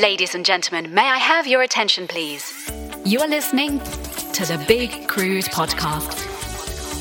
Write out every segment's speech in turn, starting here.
Ladies and gentlemen, may I have your attention, please? You are listening to the Big Cruise Podcast.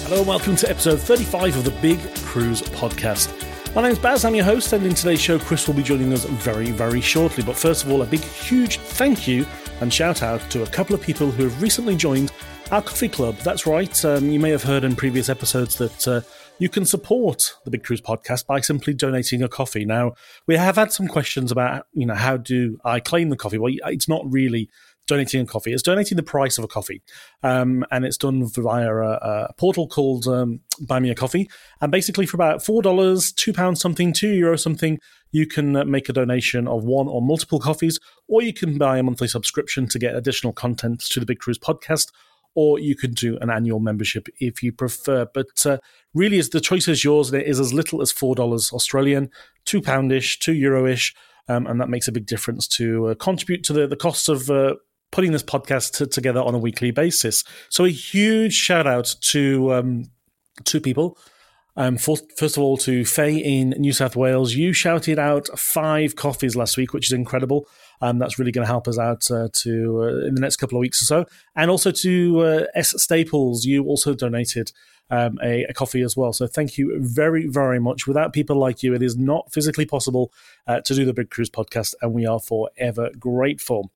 Hello and welcome to episode 35 of the Big Cruise Podcast. My name's Baz, I'm your host, and in today's show, Chris will be joining us very, very shortly. But first of all, a big, huge thank you and shout out to a couple of people who have recently joined our coffee club. That's right, um, you may have heard in previous episodes that uh, you can support the Big Cruise podcast by simply donating a coffee. Now, we have had some questions about, you know, how do I claim the coffee? Well, it's not really donating a coffee. It's donating the price of a coffee. Um, and it's done via a, a portal called um, Buy Me a Coffee. And basically, for about $4, £2 something, €2 Euro something, you can uh, make a donation of one or multiple coffees, or you can buy a monthly subscription to get additional content to the Big Cruise podcast or you can do an annual membership if you prefer. But uh, really, is the choice is yours, and it is as little as four dollars Australian, two poundish, two euro-ish, um, and that makes a big difference to uh, contribute to the the costs of. Uh, putting this podcast t- together on a weekly basis. So, a huge shout out to um, two people. Um, first, first of all, to Faye in New South Wales, you shouted out five coffees last week, which is incredible. Um, that's really going to help us out uh, to uh, in the next couple of weeks or so. And also to uh, S Staples, you also donated um, a, a, coffee as well. So thank you very, very much. Without people like you, it is not physically possible uh, to do the Big Cruise podcast, and we are forever grateful.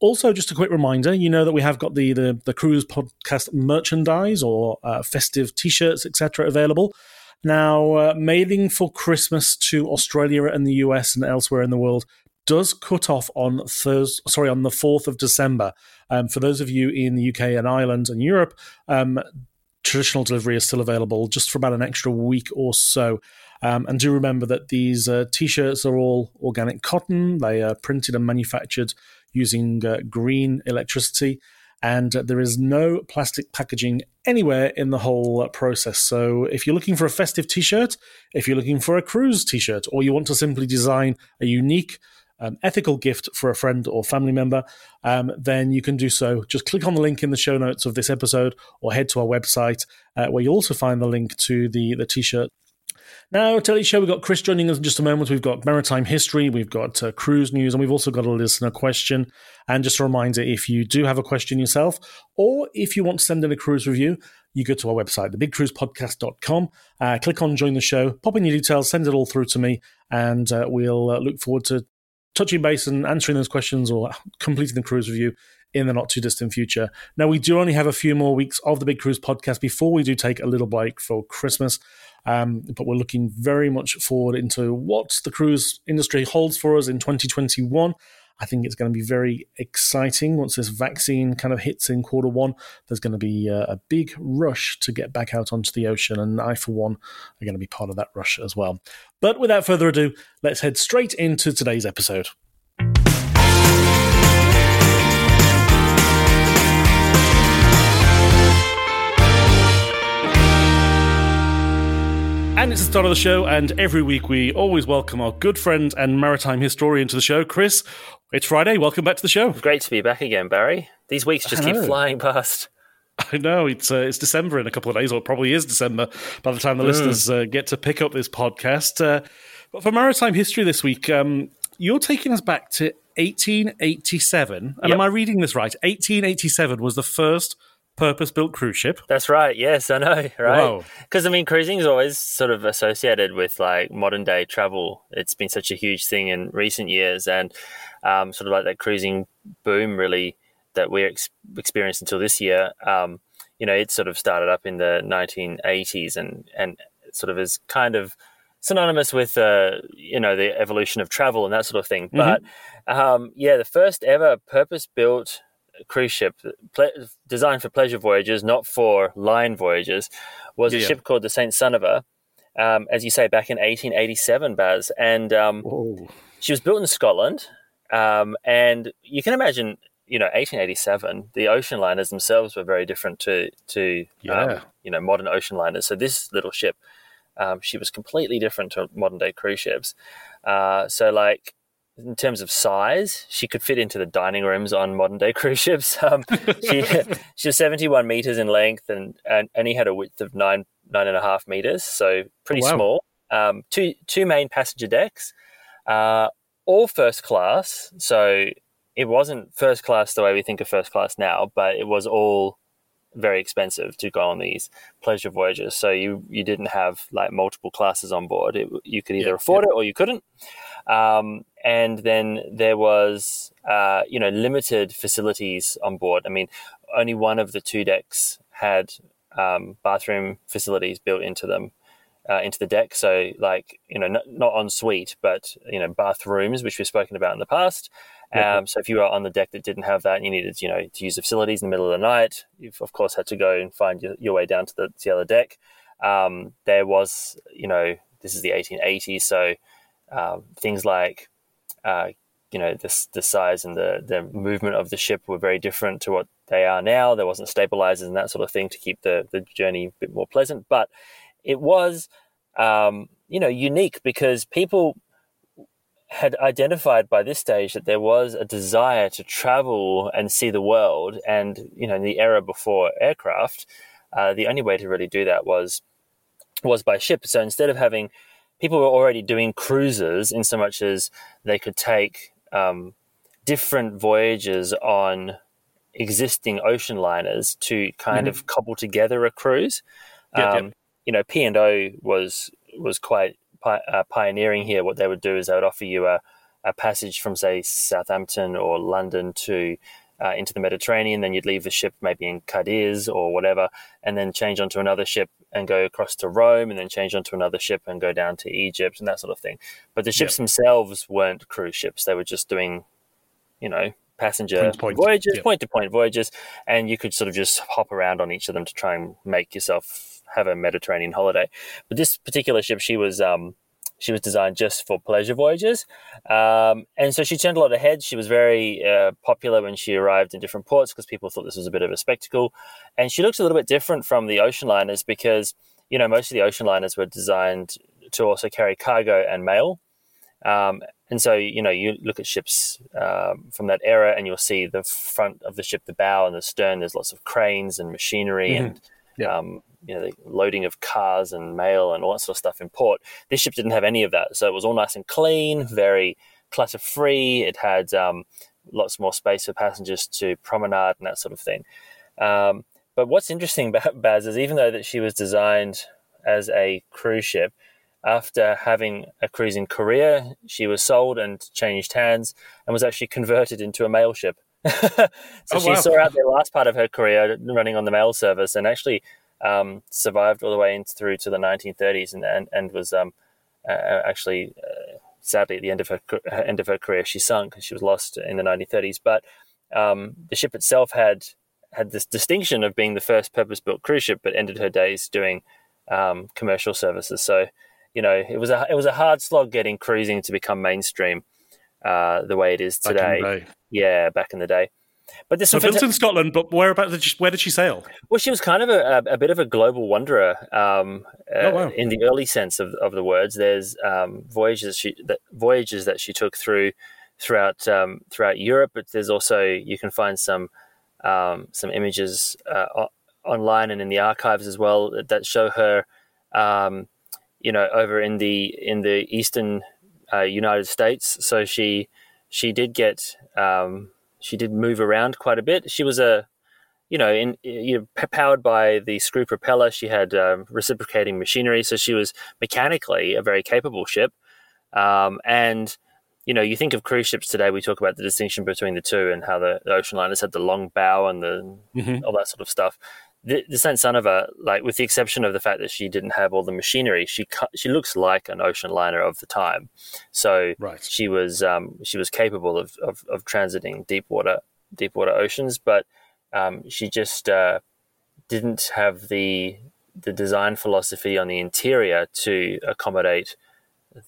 Also, just a quick reminder, you know that we have got the the, the cruise podcast merchandise or uh, festive T-shirts, etc., available. Now, uh, mailing for Christmas to Australia and the US and elsewhere in the world does cut off on Thursday, sorry, on the 4th of December. Um, for those of you in the UK and Ireland and Europe, um, traditional delivery is still available just for about an extra week or so. Um, and do remember that these uh, t shirts are all organic cotton, they are printed and manufactured using uh, green electricity. And uh, there is no plastic packaging anywhere in the whole process. So, if you're looking for a festive t shirt, if you're looking for a cruise t shirt, or you want to simply design a unique ethical gift for a friend or family member, um, then you can do so. Just click on the link in the show notes of this episode or head to our website uh, where you'll also find the link to the, the t shirt. Now, today's show, we've got Chris joining us in just a moment. We've got maritime history, we've got uh, cruise news, and we've also got a listener question. And just a reminder if you do have a question yourself, or if you want to send in a cruise review, you go to our website, thebigcruisepodcast.com, uh, click on join the show, pop in your details, send it all through to me, and uh, we'll uh, look forward to touching base and answering those questions or completing the cruise review in the not too distant future. Now, we do only have a few more weeks of the Big Cruise podcast before we do take a little break for Christmas. Um, but we're looking very much forward into what the cruise industry holds for us in 2021. I think it's going to be very exciting once this vaccine kind of hits in quarter one. There's going to be a, a, big rush to get back out onto the ocean, and I, for one, are going to be part of that rush as well. But without further ado, let's head straight into today's episode. And it's the start of the show, and every week we always welcome our good friend and maritime historian to the show, Chris. It's Friday. Welcome back to the show. Great to be back again, Barry. These weeks just keep flying past. I know it's uh, it's December in a couple of days, or it probably is December by the time the mm. listeners uh, get to pick up this podcast. Uh, but for maritime history this week, um, you're taking us back to 1887. And yep. am I reading this right? 1887 was the first purpose built cruise ship. That's right. Yes, I know. Right. Because, I mean, cruising is always sort of associated with like modern day travel. It's been such a huge thing in recent years. And um, sort of like that cruising boom, really, that we ex- experienced until this year. Um, you know, it sort of started up in the 1980s and, and sort of is kind of synonymous with uh, you know the evolution of travel and that sort of thing. Mm-hmm. But um, yeah, the first ever purpose built cruise ship ple- designed for pleasure voyages, not for line voyages, was yeah. a ship called the Saint Sunniva. Um, as you say, back in 1887, Baz, and um, she was built in Scotland. Um, and you can imagine, you know, 1887, the ocean liners themselves were very different to to yeah. Um, you know modern ocean liners. So this little ship, um, she was completely different to modern day cruise ships. Uh, so like in terms of size, she could fit into the dining rooms on modern day cruise ships. Um, she she was seventy one meters in length and, and only had a width of nine nine and a half meters, so pretty wow. small. Um, two two main passenger decks, uh, all first class. So it wasn't first class the way we think of first class now, but it was all very expensive to go on these pleasure voyages. So you you didn't have like multiple classes on board. It, you could either afford it or you couldn't. Um, and then there was, uh, you know, limited facilities on board. I mean, only one of the two decks had um, bathroom facilities built into them, uh, into the deck. So, like, you know, not, not en suite, but you know, bathrooms, which we've spoken about in the past. Um, so, if you were on the deck that didn't have that, and you needed, you know, to use the facilities in the middle of the night, you've of course had to go and find your, your way down to the, to the other deck. Um, there was, you know, this is the 1880s, so uh, things like uh, you know the, the size and the, the movement of the ship were very different to what they are now. There wasn't stabilizers and that sort of thing to keep the, the journey a bit more pleasant, but it was um, you know unique because people had identified by this stage that there was a desire to travel and see the world, and you know in the era before aircraft, uh, the only way to really do that was was by ship. So instead of having people were already doing cruises in so much as they could take um, different voyages on existing ocean liners to kind mm-hmm. of cobble together a cruise. Yep, um, yep. You know, P and O was was quite pi- uh, pioneering here. What they would do is they would offer you a, a passage from say Southampton or London to uh, into the Mediterranean. Then you'd leave the ship maybe in Cadiz or whatever, and then change onto another ship and go across to Rome, and then change onto another ship and go down to Egypt and that sort of thing. But the ships yep. themselves weren't cruise ships; they were just doing, you know, passenger point point. voyages, yep. point to point voyages, and you could sort of just hop around on each of them to try and make yourself have a Mediterranean holiday. But this particular ship, she was um, she was designed just for pleasure voyages. Um, and so she turned a lot of heads. She was very uh, popular when she arrived in different ports because people thought this was a bit of a spectacle. And she looks a little bit different from the ocean liners because, you know, most of the ocean liners were designed to also carry cargo and mail. Um, and so, you know, you look at ships um, from that era and you'll see the front of the ship, the bow and the stern, there's lots of cranes and machinery mm-hmm. and yeah. um, you know, the loading of cars and mail and all that sort of stuff in port. This ship didn't have any of that, so it was all nice and clean, very clutter free. It had um, lots more space for passengers to promenade and that sort of thing. Um, but what's interesting about Baz is even though that she was designed as a cruise ship, after having a cruise in Korea, she was sold and changed hands and was actually converted into a mail ship. so oh, she wow. saw out the last part of her career running on the mail service and actually um, survived all the way in through to the 1930s and and, and was um, uh, actually uh, sadly at the end of her, her, end of her career she sunk she was lost in the 1930s but um, the ship itself had had this distinction of being the first purpose built cruise ship but ended her days doing um, commercial services. So you know it was a it was a hard slog getting cruising to become mainstream uh, the way it is today. yeah back in the day but this so built in Scotland, but whereabouts did she, where did she sail? Well, she was kind of a, a, bit of a global wanderer um, uh, oh, wow. in the early sense of, of the words. There's um, voyages she that, voyages that she took through throughout um, throughout Europe, but there's also you can find some um, some images uh, online and in the archives as well that show her, um, you know, over in the in the eastern uh, United States. So she she did get um, she did move around quite a bit. She was a you know, in you know, powered by the screw propeller, she had um, reciprocating machinery, so she was mechanically a very capable ship. Um, and you know, you think of cruise ships today, we talk about the distinction between the two and how the, the ocean liners had the long bow and the mm-hmm. all that sort of stuff. The, the Saint Sunniva, like with the exception of the fact that she didn't have all the machinery, she she looks like an ocean liner of the time. So right. she was um, she was capable of, of, of transiting deep water deep water oceans, but um, she just uh, didn't have the the design philosophy on the interior to accommodate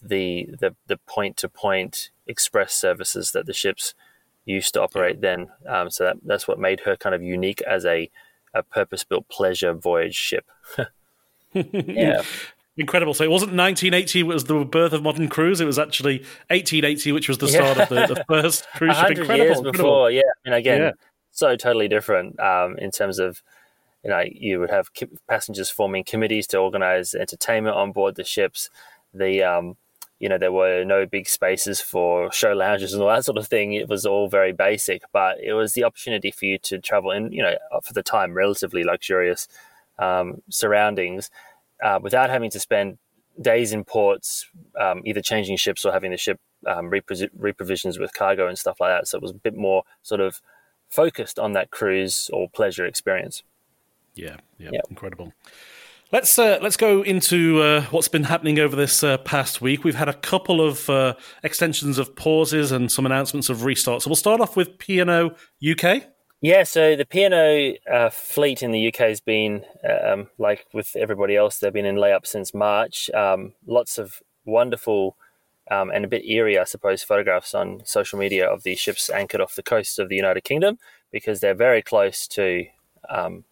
the the the point to point express services that the ships used to operate then. Um, so that, that's what made her kind of unique as a, a purpose built pleasure voyage ship. yeah. Incredible. So it wasn't 1980, it was the birth of modern cruise. It was actually 1880, which was the start yeah. of the, the, first cruise ship. Incredible. years before, yeah. And again, yeah. so totally different um, in terms of, you know, you would have passengers forming committees to organize entertainment on board the ships the um, you know there were no big spaces for show lounges and all that sort of thing. It was all very basic, but it was the opportunity for you to travel in you know for the time relatively luxurious um, surroundings uh, without having to spend days in ports, um, either changing ships or having the ship um, reprovisions with cargo and stuff like that. So it was a bit more sort of focused on that cruise or pleasure experience. Yeah, yeah, yeah. incredible. Let's uh, let's go into uh, what's been happening over this uh, past week. We've had a couple of uh, extensions of pauses and some announcements of restarts. So we'll start off with P&O UK. Yeah, so the P&O uh, fleet in the UK has been, um, like with everybody else, they've been in layup since March. Um, lots of wonderful um, and a bit eerie, I suppose, photographs on social media of these ships anchored off the coast of the United Kingdom because they're very close to, um,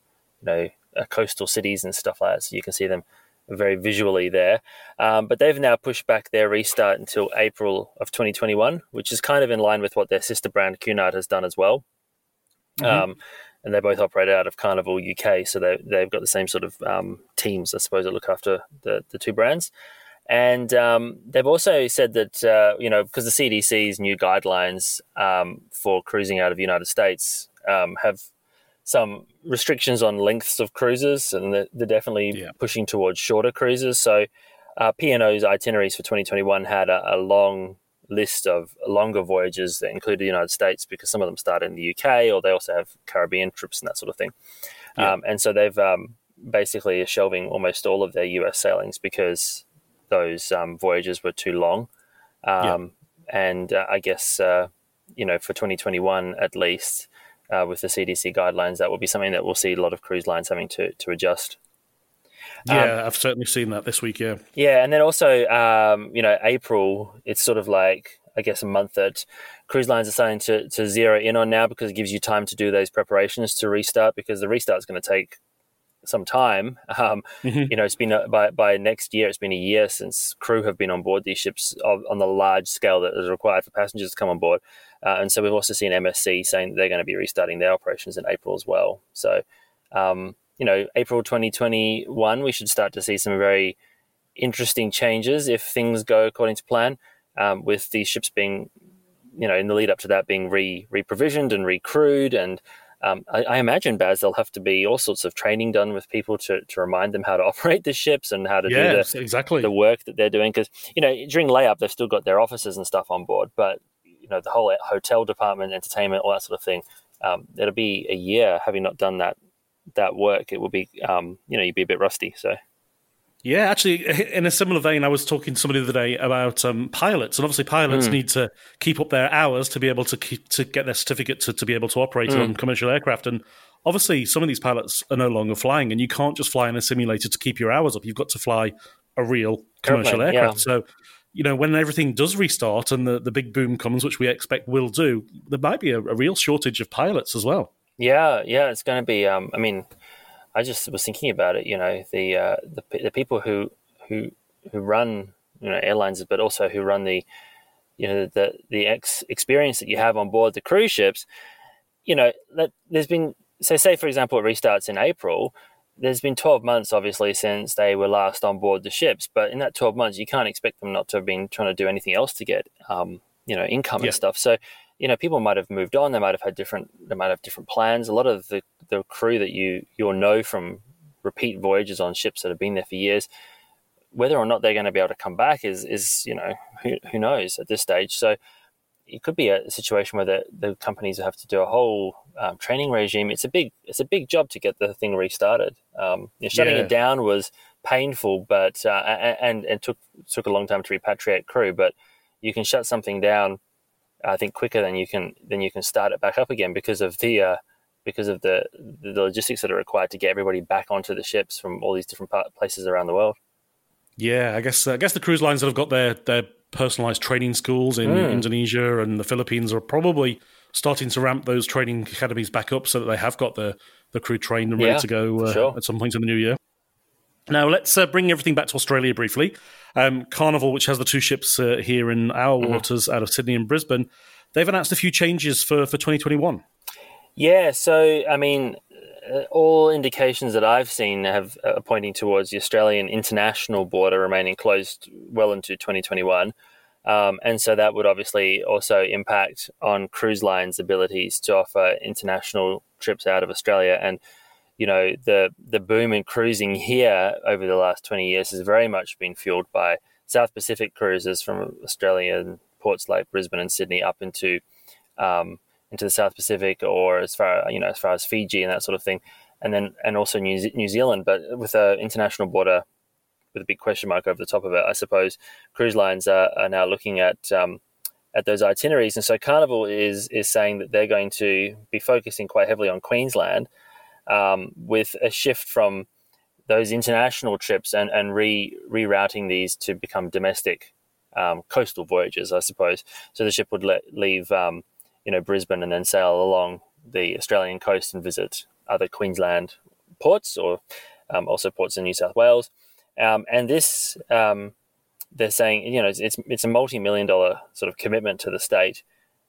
you know, coastal cities and stuff like that. So you can see them very visually there. Um, but they've now pushed back their restart until April of 2021, which is kind of in line with what their sister brand Cunard has done as well. Mm-hmm. Um, and they both operate out of Carnival UK, so they, they've got the same sort of um, teams, I suppose, that look after the, the two brands. And um, they've also said that, uh, you know, because the CDC's new guidelines um, for cruising out of the United States um, have some restrictions on lengths of cruises, and they're, they're definitely yeah. pushing towards shorter cruises. So, uh, P&O's itineraries for 2021 had a, a, long list of longer voyages that included the United States because some of them start in the UK or they also have Caribbean trips and that sort of thing. Yeah. Um, and so they've um, basically shelving almost all of their US sailings because those um, voyages were too long. Yeah. Um, and uh, I guess, uh, you know, for 2021 at least, uh, with the CDC guidelines, that will be something that we'll see a lot of cruise lines having to, to adjust. Yeah, um, I've certainly seen that this week. Yeah, yeah, and then also, um, you know, April. It's sort of like I guess a month that cruise lines are starting to, to zero in on now because it gives you time to do those preparations to restart because the restart is going to take some time. Um, mm-hmm. You know, it's been a, by by next year. It's been a year since crew have been on board these ships of, on the large scale that is required for passengers to come on board. Uh, and so we've also seen MSC saying they're going to be restarting their operations in April as well. So, um, you know, April 2021, we should start to see some very interesting changes if things go according to plan, um, with these ships being, you know, in the lead up to that being re provisioned and recrewed. And um, I, I, imagine, Baz, there'll have to be all sorts of training done with people to, to remind them how to operate the ships and how to yeah, do the, exactly. the work that they're doing. Because, you know, during layup, they've still got their officers and stuff on board, but know the whole hotel department, entertainment, all that sort of thing. Um, it'll be a year having not done that that work. It will be um, you know you'd be a bit rusty. So. Yeah, actually, in a similar vein, I was talking to somebody the other day about um, pilots, and obviously, pilots mm. need to keep up their hours to be able to keep, to get their certificate to, to be able to operate mm. on commercial aircraft. And obviously, some of these pilots are no longer flying, and you can't just fly in a simulator to keep your hours up. You've got to fly a real commercial Airplane, aircraft. Yeah. So you know, when everything does restart and the, the big boom comes, which we expect will do, there might be a, a real shortage of pilots as well. Yeah, yeah, it's going to be. Um, I mean, I just was thinking about it. You know, the uh, the the people who who who run you know airlines, but also who run the you know the the ex- experience that you have on board the cruise ships. You know, that there's been so say for example it restarts in April there's been 12 months, obviously, since they were last on board the ships. But in that 12 months, you can't expect them not to have been trying to do anything else to get, um, you know, income yeah. and stuff. So, you know, people might have moved on. They might have had different. They might have different plans. A lot of the, the crew that you you'll know from repeat voyages on ships that have been there for years, whether or not they're going to be able to come back is is you know who who knows at this stage. So it could be a situation where the, the companies have to do a whole um, training regime. It's a big it's a big job to get the thing restarted. Um, you know, shutting yeah. it down was painful, but uh, and and took took a long time to repatriate crew. But you can shut something down, I think, quicker than you can than you can start it back up again because of the uh, because of the the logistics that are required to get everybody back onto the ships from all these different places around the world. Yeah, I guess I guess the cruise lines that have got their their personalized training schools in mm. Indonesia and the Philippines are probably starting to ramp those training academies back up so that they have got the, the crew trained and ready yeah, to go uh, sure. at some point in the new year. Now, let's uh, bring everything back to Australia briefly. Um, Carnival, which has the two ships uh, here in our mm-hmm. waters out of Sydney and Brisbane, they've announced a few changes for, for 2021. Yeah, so, I mean, uh, all indications that I've seen have uh, pointing towards the Australian international border remaining closed well into 2021. Um, and so that would obviously also impact on cruise lines' abilities to offer international trips out of Australia. And you know the the boom in cruising here over the last 20 years has very much been fueled by South Pacific cruises from Australian ports like Brisbane and Sydney up into um, into the South Pacific or as far you know as far as Fiji and that sort of thing, and then and also New, New Zealand. But with an international border with a big question mark over the top of it, I suppose cruise lines are, are now looking at um, at those itineraries, and so Carnival is is saying that they're going to be focusing quite heavily on Queensland, um, with a shift from those international trips and and re rerouting these to become domestic um, coastal voyages, I suppose. So the ship would let, leave um, you know Brisbane and then sail along the Australian coast and visit other Queensland ports or um, also ports in New South Wales. Um, and this, um, they're saying, you know, it's, it's a multi million dollar sort of commitment to the state,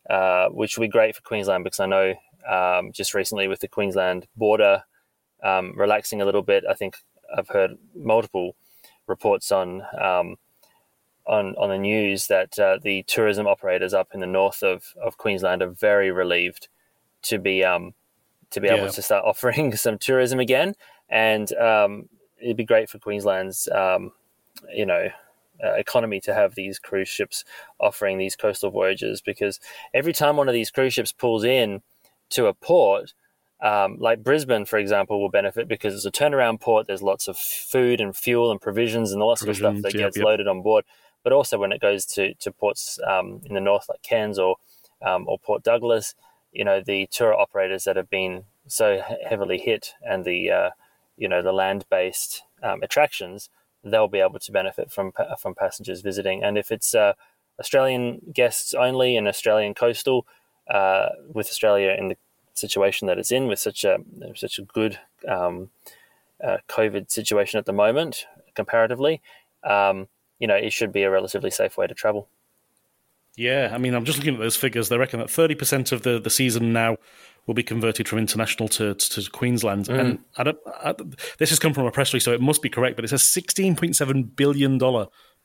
uh, which will be great for Queensland because I know um, just recently with the Queensland border um, relaxing a little bit, I think I've heard multiple reports on um, on on the news that uh, the tourism operators up in the north of, of Queensland are very relieved to be um, to be able to start offering some tourism again. And um, it'd be great for Queensland's, um, you know, uh, economy to have these cruise ships offering these coastal voyages because every time one of these cruise ships pulls in to a port, um, like Brisbane, for example, will benefit because it's a turnaround port. There's lots of food and fuel and provisions and all that sort of stuff that yep, gets yep. loaded on board. But also when it goes to, to ports um, in the north, like Cairns or um, or Port Douglas, you know the tour operators that have been so heavily hit and the uh, you know the land-based um, attractions, they'll be able to benefit from from passengers visiting. And if it's uh, Australian guests only and Australian coastal, uh, with Australia in the situation that it's in, with such a such a good um, uh, COVID situation at the moment, comparatively, um, you know, it should be a relatively safe way to travel. Yeah, I mean, I'm just looking at those figures. They reckon that 30% of the, the season now will be converted from international to, to, to Queensland. Mm. And I don't, I, this has come from a press release, so it must be correct, but it's a $16.7 billion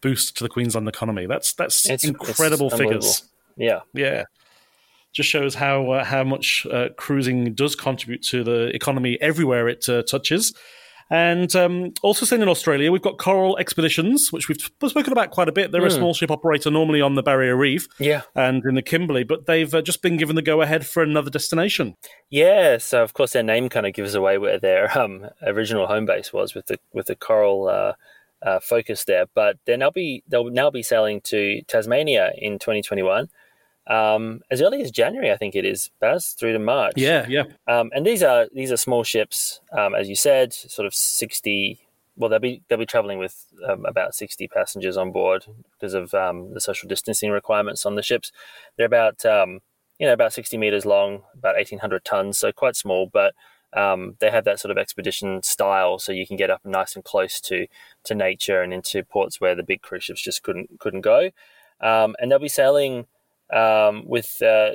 boost to the Queensland economy. That's that's it's, incredible it's figures. Yeah. Yeah. Just shows how uh, how much uh, cruising does contribute to the economy everywhere it uh, touches. And um, also seen in Australia, we've got Coral Expeditions, which we've spoken about quite a bit. They're mm. a hmm. small ship operator normally on the Barrier Reef yeah. and in the Kimberley, but they've uh, just been given the go ahead for another destination. Yeah, so of course their name kind of gives away where their um, original home base was with the with the Coral uh, uh, focus there. But they'll now be they'll now be sailing to Tasmania in 2021 um, as early as January, I think it is, Baz, through to March. Yeah, yeah. Um, and these are these are small ships, um, as you said, sort of 60, well, they'll be they'll be traveling with um, about sixty passengers on board because of um, the social distancing requirements on the ships. They're about um, you know about sixty meters long, about eighteen hundred tons, so quite small, but um, they have that sort of expedition style, so you can get up nice and close to to nature and into ports where the big cruise ships just couldn't couldn't go. Um, and they'll be sailing um, with uh,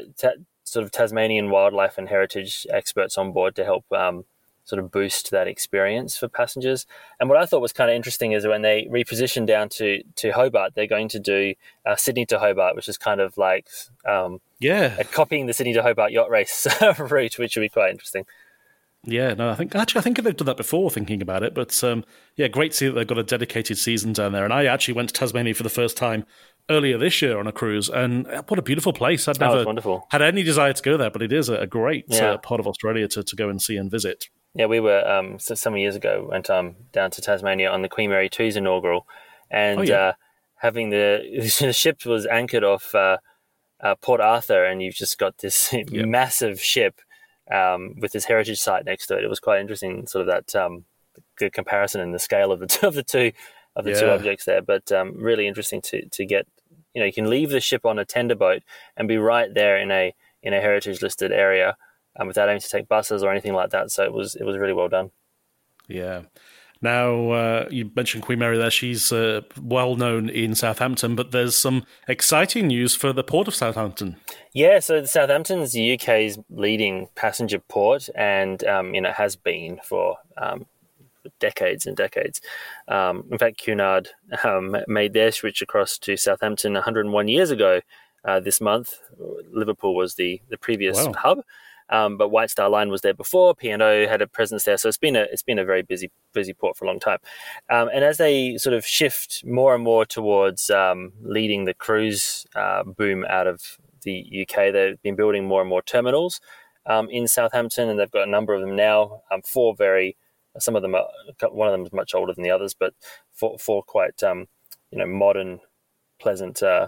sort of Tasmanian wildlife and heritage experts on board to help um, sort of boost that experience for passengers. And what I thought was kind of interesting is when they reposition down to to Hobart, they're going to do uh, Sydney to Hobart, which is kind of like um, yeah, copying the Sydney to Hobart yacht race route, which would be quite interesting. Yeah, no, I think actually I think they've done that before. Thinking about it, but um, yeah, great to see that they've got a dedicated season down there. And I actually went to Tasmania for the first time earlier this year on a cruise, and uh, what a beautiful place! I'd Oh, never had any desire to go there, but it is a great Yeah. uh, part of Australia to, to go and see and visit. Yeah, we were um, so some years ago went um, down to Tasmania on the Queen Mary 2's inaugural, and Oh, yeah. uh, having the the ship was anchored off uh, uh, Port Arthur, and you've just got this massive ship um, with this heritage site next to it. It was quite interesting, sort of that um, the comparison and the scale of the two, of the two of the two objects there. But um, really interesting to to get. You know, you can leave the ship on a tender boat and be right there in a in a heritage listed area um, without having to take buses or anything like that. So it was it was really well done. Yeah. Now uh, you mentioned Queen Mary there; she's uh, well known in Southampton, but there's some exciting news for the port of Southampton. Yeah, so Southampton's the UK's leading passenger port, and um, you know has been for um, decades and decades. Um, in fact, Cunard um, made their switch across to Southampton 101 years ago. Uh, this month, Liverpool was the the previous Wow. hub, um, but White Star Line was there before. P and O had a presence there, so it's been a it's been a very busy busy port for a long time. Um, and as they sort of shift more and more towards um, leading the cruise uh, boom out of the UK, they've been building more and more terminals um, in Southampton, and they've got a number of them now. Um, four very, some of them are one of them is much older than the others, but four, four quite um, you know modern, pleasant uh,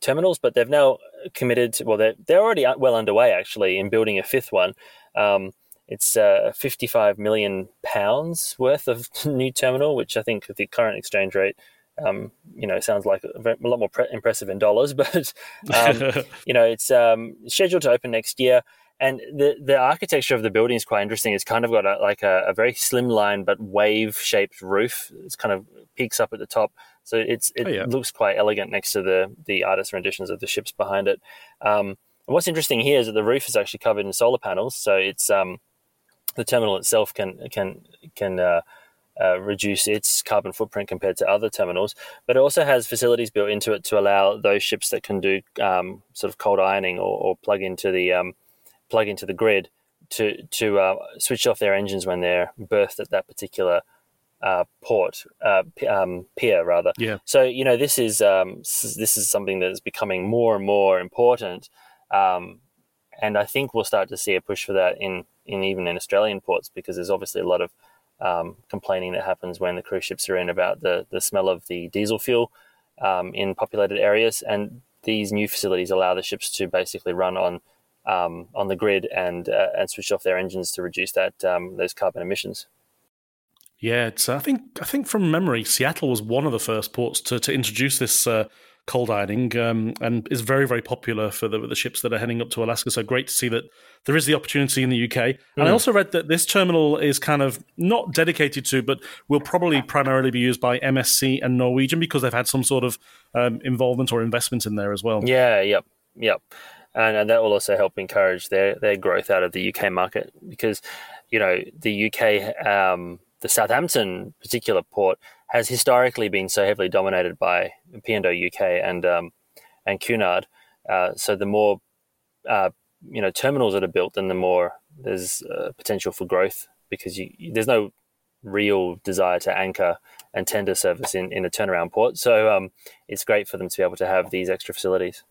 terminals. But they've now committed. To, well, they're they're already well underway actually in building a fifth one. Um, it's uh, 55 million pounds worth of new terminal, which I think at the current exchange rate, um, you know, sounds like a, very, a lot more pre- impressive in dollars. But um, you know, it's um, scheduled to open next year. And the the architecture of the building is quite interesting. It's kind of got a, like a, a very slimline but wave shaped roof. It's kind of peaks up at the top, so it's it Oh, yeah. looks quite elegant next to the the artist renditions of the ships behind it. Um, and what's interesting here is that the roof is actually covered in solar panels, so it's um, the terminal itself can can can uh, uh, reduce its carbon footprint compared to other terminals, but it also has facilities built into it to allow those ships that can do um, sort of cold ironing or, or plug into the um, plug into the grid to to uh, switch off their engines when they're berthed at that particular uh, port uh, p- um, pier rather. Yeah. So you know this is um, this is something that is becoming more and more important, um, and I think we'll start to see a push for that in in even in Australian ports because there's obviously a lot of um, complaining that happens when the cruise ships are in about the the smell of the diesel fuel um, in populated areas, and these new facilities allow the ships to basically run on um, on the grid and uh, and switch off their engines to reduce that um, those carbon emissions. Yeah, it's, I think I think from memory, Seattle was one of the first ports to, to introduce this uh, cold ironing, um, and is very very popular for the, the ships that are heading up to Alaska. So great to see that there is the opportunity in the UK. And I also read that this terminal is kind of not dedicated to, but will probably primarily be used by MSC and Norwegian because they've had some sort of um, involvement or investment in there as well. Yeah, yep, yep, and, and that will also help encourage their their growth out of the UK market because you know the UK, um, the Southampton particular port has historically been so heavily dominated by P&O UK and um, and Cunard. Uh, so the more uh, you know terminals that are built, then the more there's uh, potential for growth because you, you- there's no real desire to anchor and tender service in, in a turnaround port. So um, it's great for them to be able to have these extra facilities.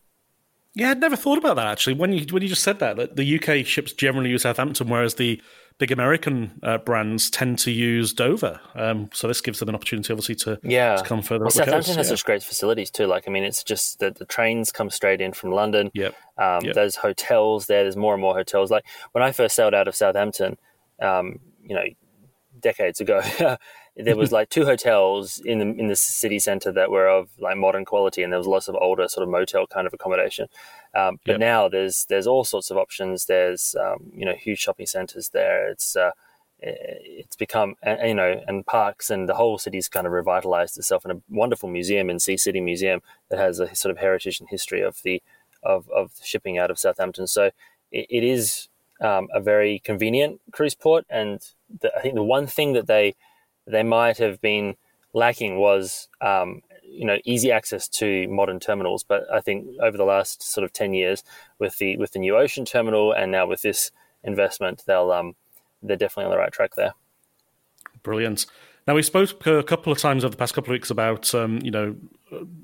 Yeah, I'd never thought about that actually. When you when you just said that, that the UK ships generally use Southampton, whereas the big American uh, brands tend to use Dover. Um, so this gives them an opportunity, obviously, to, Yeah, to come further Well, Southampton has yeah. such great facilities too. Like, I mean, it's just that the trains come straight in from London. Yep. Um, Yep. There's hotels there. There's more and more hotels. Like when I first sailed out of Southampton, um, you know, decades ago, there was like two hotels in the in the city center that were of like modern quality, and there was lots of older sort of motel kind of accommodation. Um, but Yep. now there's there's all sorts of options. There's um, you know huge shopping centers there. It's uh, it's become you know and parks and the whole city's kind of revitalized itself in a wonderful museum in Sea City Museum that has a sort of heritage and history of the of, of shipping out of Southampton. So it, it is um, a very convenient cruise port, and the, I think the one thing that they they might have been lacking was um, you know easy access to modern terminals. But I think over the last sort of ten years, with the with the new ocean terminal and now with this investment, they'll um, they're definitely on the right track there. Brilliant. Now we spoke a couple of times over the past couple of weeks about um, you know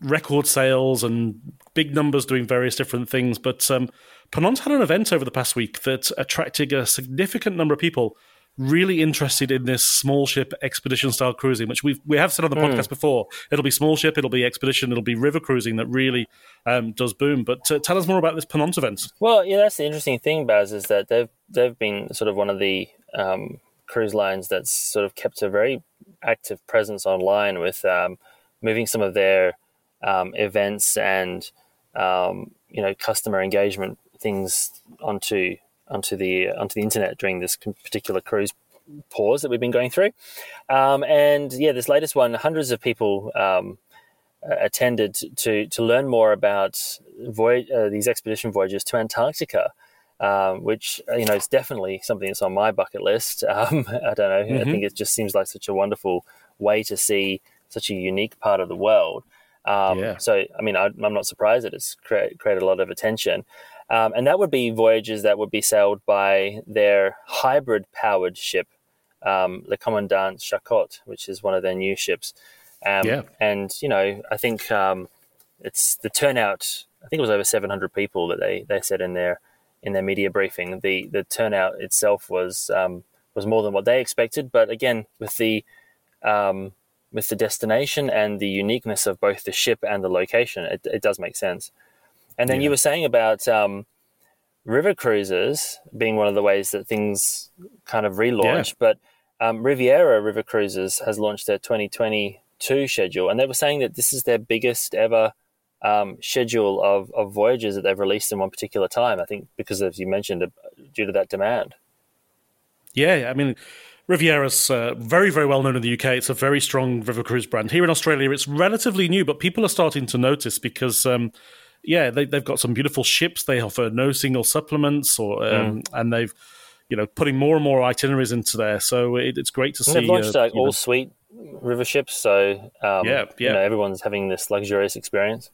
record sales and big numbers doing various different things, but um, had an event over the past week that attracted a significant number of people really interested in this small ship expedition style cruising, which we we have said on the podcast before. It'll be small ship, it'll be expedition, it'll be river cruising that really um, does boom. But uh, tell us more about this Ponant event. Well, yeah, that's the interesting thing, Baz, is that they've they've been sort of one of the um, cruise lines that's sort of kept a very active presence online with um, moving some of their um, events and um, you know customer engagement things onto onto the onto the internet during this particular cruise pause that we've been going through. Um, and yeah, this latest one, hundreds of people um, attended to to learn more about voy- uh, these expedition voyages to Antarctica. Um, which uh, you know is definitely something that's on my bucket list. Um, I don't know. I think it just seems like such a wonderful way to see such a unique part of the world. Um, Yeah. So, I mean, I, I'm not surprised that it's crea- created a lot of attention. Um, and that would be voyages that would be sailed by their hybrid powered ship, um, Le Commandant Charcot, which is one of their new ships. Um, Yeah. And, you know, I think um, it's the turnout, I think it was over 700 people that they, they said in their in their media briefing. The the turnout itself was um, was more than what they expected. But again, with the um, with the destination and the uniqueness of both the ship and the location, it, it does make sense. And then you were saying about um, river cruises being one of the ways that things kind of relaunch, but um, Riviera River Cruises has launched their 2022 schedule, and they were saying that this is their biggest ever um, schedule of, of voyages that they've released in one particular time. I think because, as you mentioned, uh, due to that demand. Yeah, I mean, Riviera's uh, very, very well known in the UK. It's a very strong river cruise brand. Here in Australia, it's relatively new, but people are starting to notice because, um, yeah, they, they've got some beautiful ships. They offer no single supplements, or um, and they've, you know, putting more and more itineraries into there. So it, it's great to And see. they've launched uh, like you know- all suite river ships, so um, Yeah, you yeah. know, everyone's having this luxurious experience.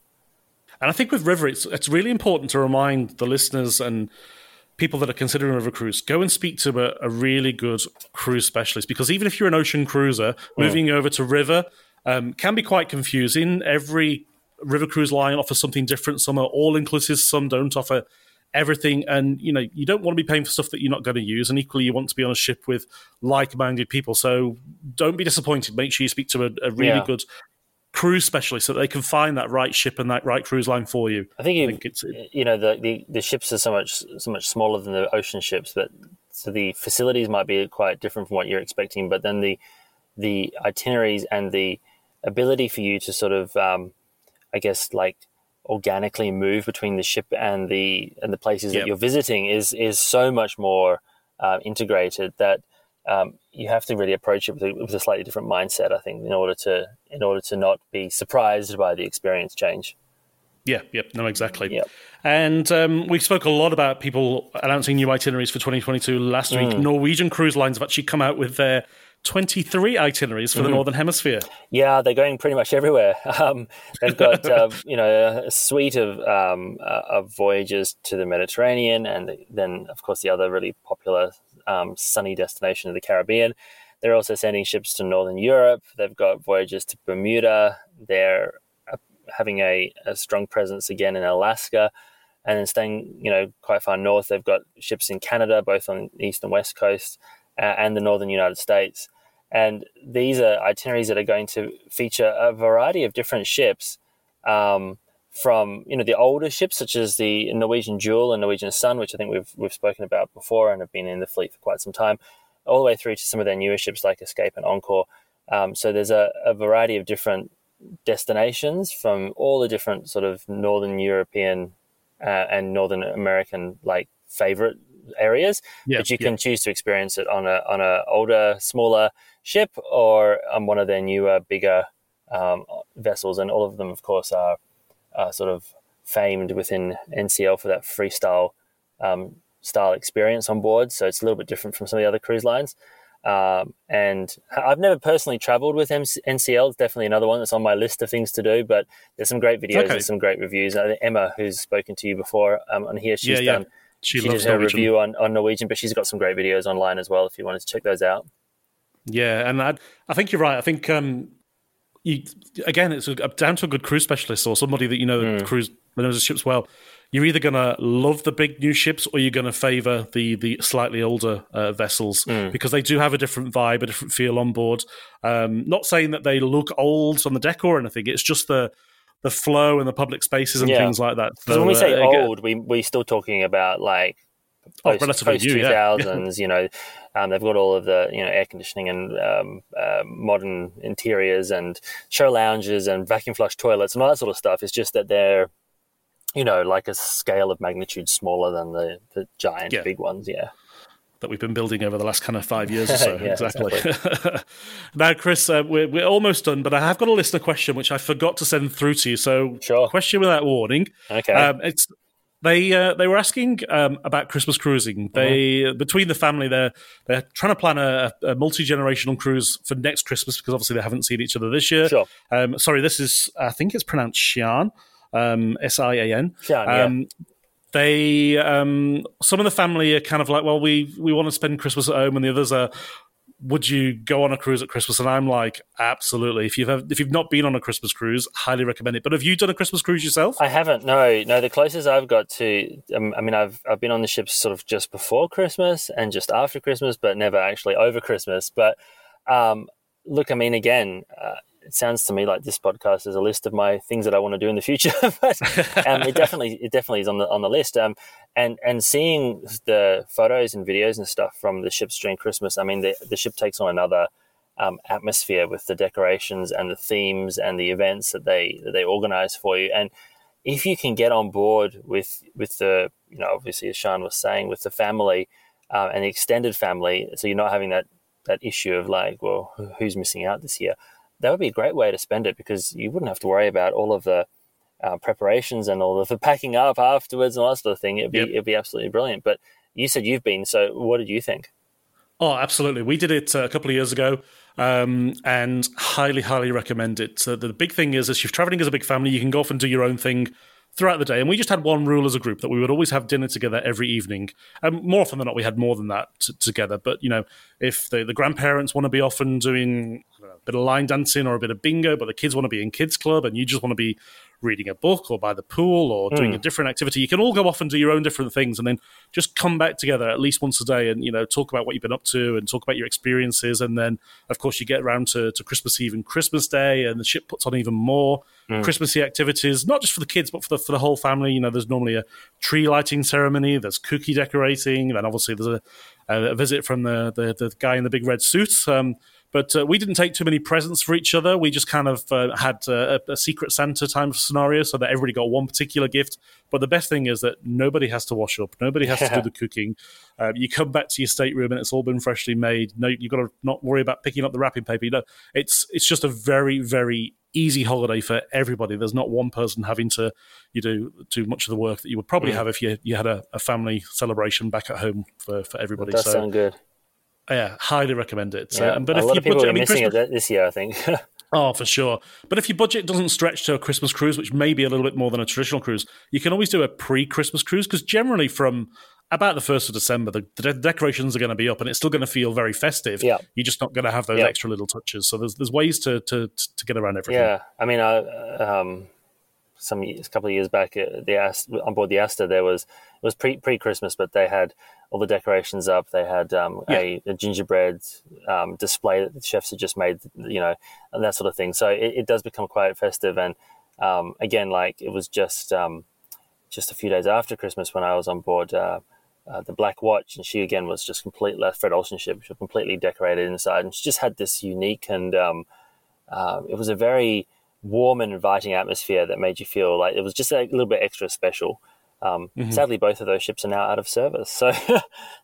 And I think with River, it's it's really important to remind the listeners and people that are considering a river cruise go and speak to a, a really good cruise specialist because even if you're an ocean cruiser, moving over to river um, can be quite confusing. Every river cruise line offers something different. Some are all inclusive, some don't offer everything and you know you don't want to be paying for stuff that you're not going to use and equally you want to be on a ship with like-minded people so don't be disappointed make sure you speak to a, a really Yeah. good cruise specialist so that they can find that right ship and that right cruise line for you I think, you, I think it's you know the, the the ships are so much so much smaller than the ocean ships, but so the facilities might be quite different from what you're expecting. But then the the itineraries and the ability for you to sort of, um, I guess, like organically move between the ship and the and the places Yep. that you're visiting is is so much more uh, integrated that um, you have to really approach it with a, with a slightly different mindset. I think in order to in order to not be surprised by the experience change. Yeah, yep, no, exactly. Yep. And um, we spoke a lot about people announcing new itineraries for 2022 last Mm. week. Norwegian Cruise Lines have actually come out with their 23 itineraries Mm-hmm. for the Northern Hemisphere. Yeah, they're going pretty much everywhere. Um, they've got um, you know a suite of um, uh, of voyages to the Mediterranean, and then of course the other really popular um, sunny destination of the Caribbean. They're also sending ships to Northern Europe. They've got voyages to Bermuda. They're uh, having a, a strong presence again in Alaska, and then staying you know quite far north. They've got ships in Canada, both on the east and west coast, uh, and the northern United States. And these are itineraries that are going to feature a variety of different ships, um, from you know the older ships such as the Norwegian Jewel and Norwegian Sun, which I think we've we've spoken about before and have been in the fleet for quite some time, all the way through to some of their newer ships like Escape and Encore, Um, so there's a, a variety of different destinations from all the different sort of northern European uh, and Northern American like favorite areas, Yeah, but you yeah. can choose to experience it on a on a older, smaller ship or on one of their newer, bigger um, vessels, and all of them, of course, are, are sort of famed within NCL for that freestyle um, style experience on board. So it's a little bit different from some of the other cruise lines. Um, and I've never personally traveled with MC- NCL. It's definitely another one that's on my list of things to do. But there's some great videos Okay. and some great reviews. I Emma, who's spoken to you before um, on here, she's Yeah, yeah. done. She She, loves did her Norwegian. review on, on Norwegian, but she's got some great videos online as well if you wanted to check those out. Yeah, and I, I think you're right. I think um, you again, it's a, down to a good cruise specialist or somebody that you know the cruise that knows the ships well. You're either going to love the big new ships or you're going to favour the the slightly older uh, vessels Hmm. because they do have a different vibe, a different feel on board. Um, not saying that they look old on the deck or anything. It's just the the flow and the public spaces and Yeah. things like that. So, when we say uh, old, we we're still talking about like Oh, post, relatively post new, two yeah. You know, um, they've got all of the you know air conditioning and um, uh, modern interiors and show lounges and vacuum flush toilets and all that sort of stuff. It's just that they're you know like a scale of magnitude smaller than the the giant Yeah. big ones. Yeah. That we've been building over the last kind of five years or so. Yeah, exactly. now, Chris, uh, we're, we're almost done, but I have got a listener question which I forgot to send through to you. So, Sure. question without warning. Okay. Um, it's they uh, they were asking um, about Christmas cruising. They Uh-huh. between the family, they're they're trying to plan a, a multi generational cruise for next Christmas because obviously they haven't seen each other this year. Sure. Um, sorry, this is I think it's pronounced Sian, um, S I A N. Sian, yeah. They um, some of the family are kind of like, well, we we want to spend Christmas at home, and the others are. Would you go on a cruise at Christmas? And I'm like, absolutely. If you've if you've not been on a Christmas cruise, highly recommend it. But have you done a Christmas cruise yourself? I haven't. No, no. The closest I've got to, um, I mean, I've I've been on the ships sort of just before Christmas and just after Christmas, but never actually over Christmas. But um, look, I mean, again, uh, it sounds to me like this podcast is a list of my things that I want to do in the future. but um, it definitely, it definitely is on the on the list. Um, and and seeing the photos and videos and stuff from the ships during Christmas, I mean, the the ship takes on another um, atmosphere with the decorations and the themes and the events that they that they organize for you. And if you can get on board with with the you know obviously as Sean was saying with the family uh, and the extended family, so you're not having that that issue of like, well, who's missing out this year? That would be a great way to spend it because you wouldn't have to worry about all of the uh, preparations and all of the packing up afterwards and all that sort of thing. It'd be Yep. it'd be absolutely brilliant. But you said you've been, so what did you think? Oh, absolutely. We did it uh, a couple of years ago um, and highly, highly recommend it. So the big thing is, as you're traveling as a big family, you can go off and do your own thing throughout the day. And we just had one rule as a group that we would always have dinner together every evening. And more often than not, we had more than that t- together. But, you know, if the, the grandparents want to be off and doing I don't know, a bit of line dancing or a bit of bingo, but the kids want to be in kids club and you just want to be reading a book or by the pool or doing a different activity, you can all go off and do your own different things and then just come back together at least once a day and, you know, talk about what you've been up to and talk about your experiences. And then, of course, you get around to, to Christmas Eve and Christmas Day and the ship puts on even more Christmassy activities, not just for the kids, but for the, for the whole family. You know, there's normally a tree lighting ceremony, there's cookie decorating, then obviously there's a, a visit from the, the, the guy in the big red suit. Um, but uh, we didn't take too many presents for each other. We just kind of uh, had uh, a, a secret Santa time scenario so that everybody got one particular gift. But the best thing is that nobody has to wash up, nobody has to do the cooking. Uh, you come back to your stateroom and it's all been freshly made. No, you've got to not worry about picking up the wrapping paper. You know, it's it's just a very very easy holiday for everybody. There's not one person having to you do do much of the work that you would probably have if you you had a, a family celebration back at home for, for everybody. Does so sound good. Yeah, highly recommend it. Yeah. um, but a if lot you of people budget, are I mean, missing Christmas, it this year, I think. Oh, for sure. But if your budget doesn't stretch to a Christmas cruise, which may be a little bit more than a traditional cruise, you can always do a pre-Christmas cruise because generally from about the first of December, the, the decorations are going to be up and it's still going to feel very festive. Yeah. You're just not going to have those Yeah. extra little touches. So there's there's ways to to to get around everything. Yeah, I mean, I, um, some years- a couple of years back, uh, the on board the Astor, there was it was pre pre Christmas, but they had all the decorations up. They had um, a, a gingerbread um, display that the chefs had just made, you know, and that sort of thing. So it, it does become quite festive. And um, again, like it was just um, just a few days after Christmas when I was on board. Uh, uh, the Black Watch, and she again was just completely Fred Olsen ship, she was completely decorated inside, and she just had this unique and um, uh, it was a very warm and inviting atmosphere that made you feel like it was just a little bit extra special. Um, mm-hmm. Sadly, both of those ships are now out of service, so yeah,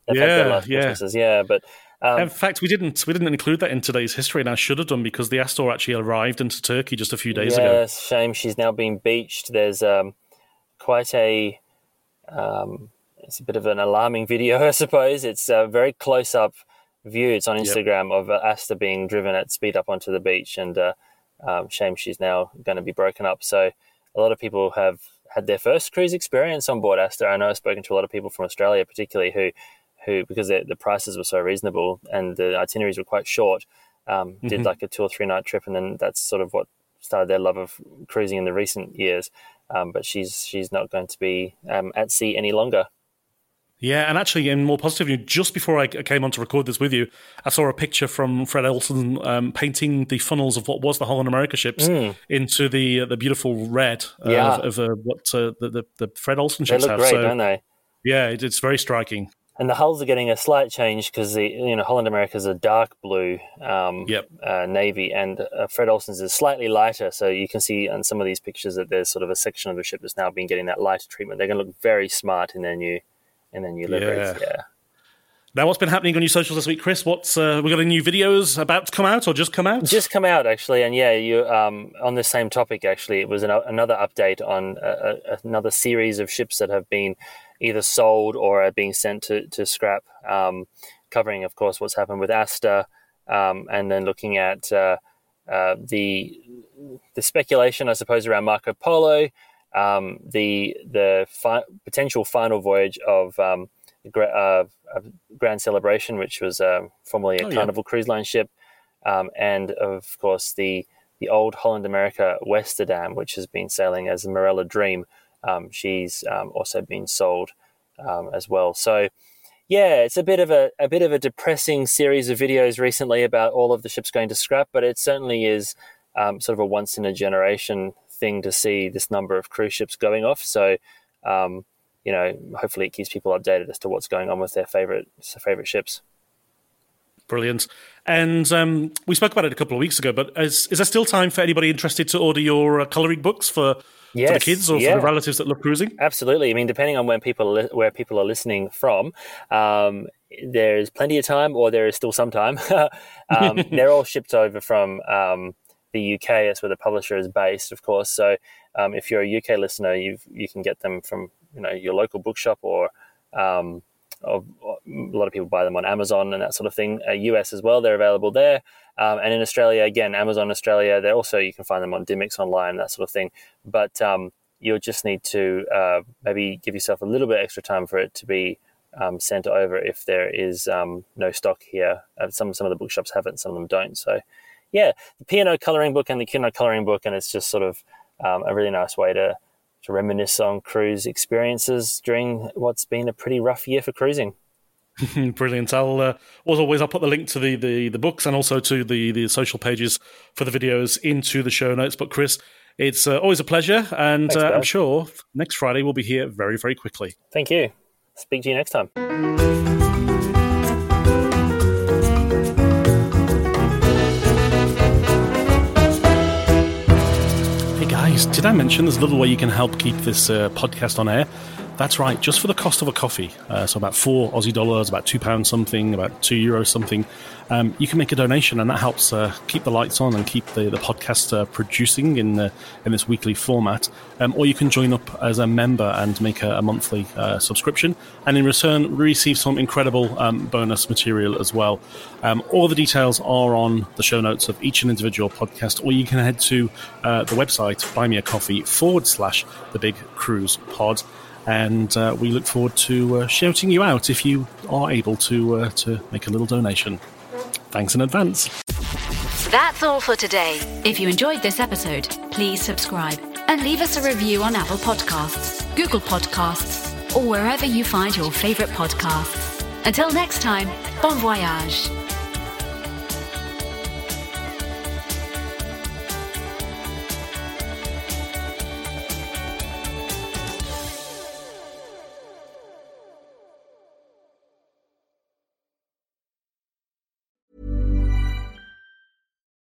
had their last yeah. Yeah, but um, in fact, we didn't we didn't include that in today's history, and I should have done because the Astor actually arrived into Turkey just a few days ago. Yes, shame she's now being beached. There's um, quite a um, it's a bit of an alarming video, I suppose. It's a very close up view. It's on Instagram yep. of uh, Astor being driven at speed up onto the beach, and uh, um, shame she's now going to be broken up. So a lot of people have had their first cruise experience on board Astor. I know I've spoken to a lot of people from Australia, particularly who, who because the prices were so reasonable and the itineraries were quite short, um, mm-hmm. did like a two or three night trip, and then that's sort of what started their love of cruising in the recent years. Um, but she's she's not going to be um, at sea any longer. Yeah, and actually, in more positive news, just before I came on to record this with you, I saw a picture from Fred Olsen um, painting the funnels of what was the Holland America ships mm. into the uh, the beautiful red uh, yeah. of, of uh, what uh, the, the, the Fred Olsen ships they look have. Great, so, don't they? Yeah, it, it's very striking. And the hulls are getting a slight change because the you know Holland America is a dark blue um, yep. Uh, navy, and uh, Fred Olsen's is slightly lighter. So you can see on some of these pictures that there's sort of a section of the ship that's now been getting that lighter treatment. They're going to look very smart in their new and then you liberate. Yeah. yeah. Now, what's been happening on your socials this week, Chris? What's uh, we got any new videos about to come out or just come out? Just come out actually, and yeah, you um, on the same topic actually. It was an, another update on uh, another series of ships that have been either sold or are being sent to to scrap, um, covering, of course, what's happened with Astor, um, and then looking at uh, uh the the speculation, I suppose, around Marco Polo um, the the fi- potential final voyage of um, uh, Grand Celebration, which was uh, formerly a oh, Carnival yeah. cruise line ship, um, and of course the the old Holland America Westerdam, which has been sailing as the Marella Dream. Um, she's um, also been sold um, as well. So yeah, it's a bit of a, a bit of a depressing series of videos recently about all of the ships going to scrap, but it certainly is um, sort of a once in a generation thing to see this number of cruise ships going off. So, um, you know, hopefully it keeps people updated as to what's going on with their favorite favorite ships. Brilliant. And um, we spoke about it a couple of weeks ago, but is, is there still time for anybody interested to order your uh, colouring books for, yes, for the kids or yeah. for the relatives that love cruising? Absolutely. I mean, depending on when people li- where people are listening from, um, there's plenty of time, or there is still some time. um, they're all shipped over from um, the UK. is where the publisher is based, of course. So um, if you're a UK listener, you you can get them from you know your local bookshop or, um, a lot of people buy them on Amazon and that sort of thing. Uh, US as well, they're available there. Um, and in Australia, again, Amazon Australia, they're also you can find them on Dymocks online, that sort of thing. But um, you'll just need to uh, maybe give yourself a little bit extra time for it to be um, sent over if there is um, no stock here. Uh, some some of the bookshops have it, some of them don't. So yeah, the P&O coloring book and the Kino coloring book, and it's just sort of um, a really nice way to to reminisce on cruise experiences during what's been a pretty rough year for cruising. Brilliant. I'll uh, as always I'll put the link to the, the, the books and also to the, the social pages for the videos into the show notes. But Chris, it's uh, always a pleasure, and Thanks, uh, I'm sure next Friday we'll be here very very quickly. Thank you. Speak to you next time. Did I mention there's a little way you can help keep this uh, podcast on air? That's right, just for the cost of a coffee. Uh, so about four Aussie dollars, about two pounds something, about two euros something. Um, you can make a donation, and that helps uh, keep the lights on and keep the, the podcast uh, producing in the, in this weekly format. Um, or you can join up as a member and make a, a monthly uh, subscription, and in return receive some incredible um, bonus material as well. Um, all the details are on the show notes of each and individual podcast, or you can head to uh, the website buy me a coffee forward slash the Big Cruise Pod and uh, we look forward to uh, shouting you out if you are able to uh, to make a little donation. Thanks in advance. That's all for today. If you enjoyed this episode, please subscribe and leave us a review on Apple Podcasts, Google Podcasts, or wherever you find your favorite podcasts. Until next time, bon voyage.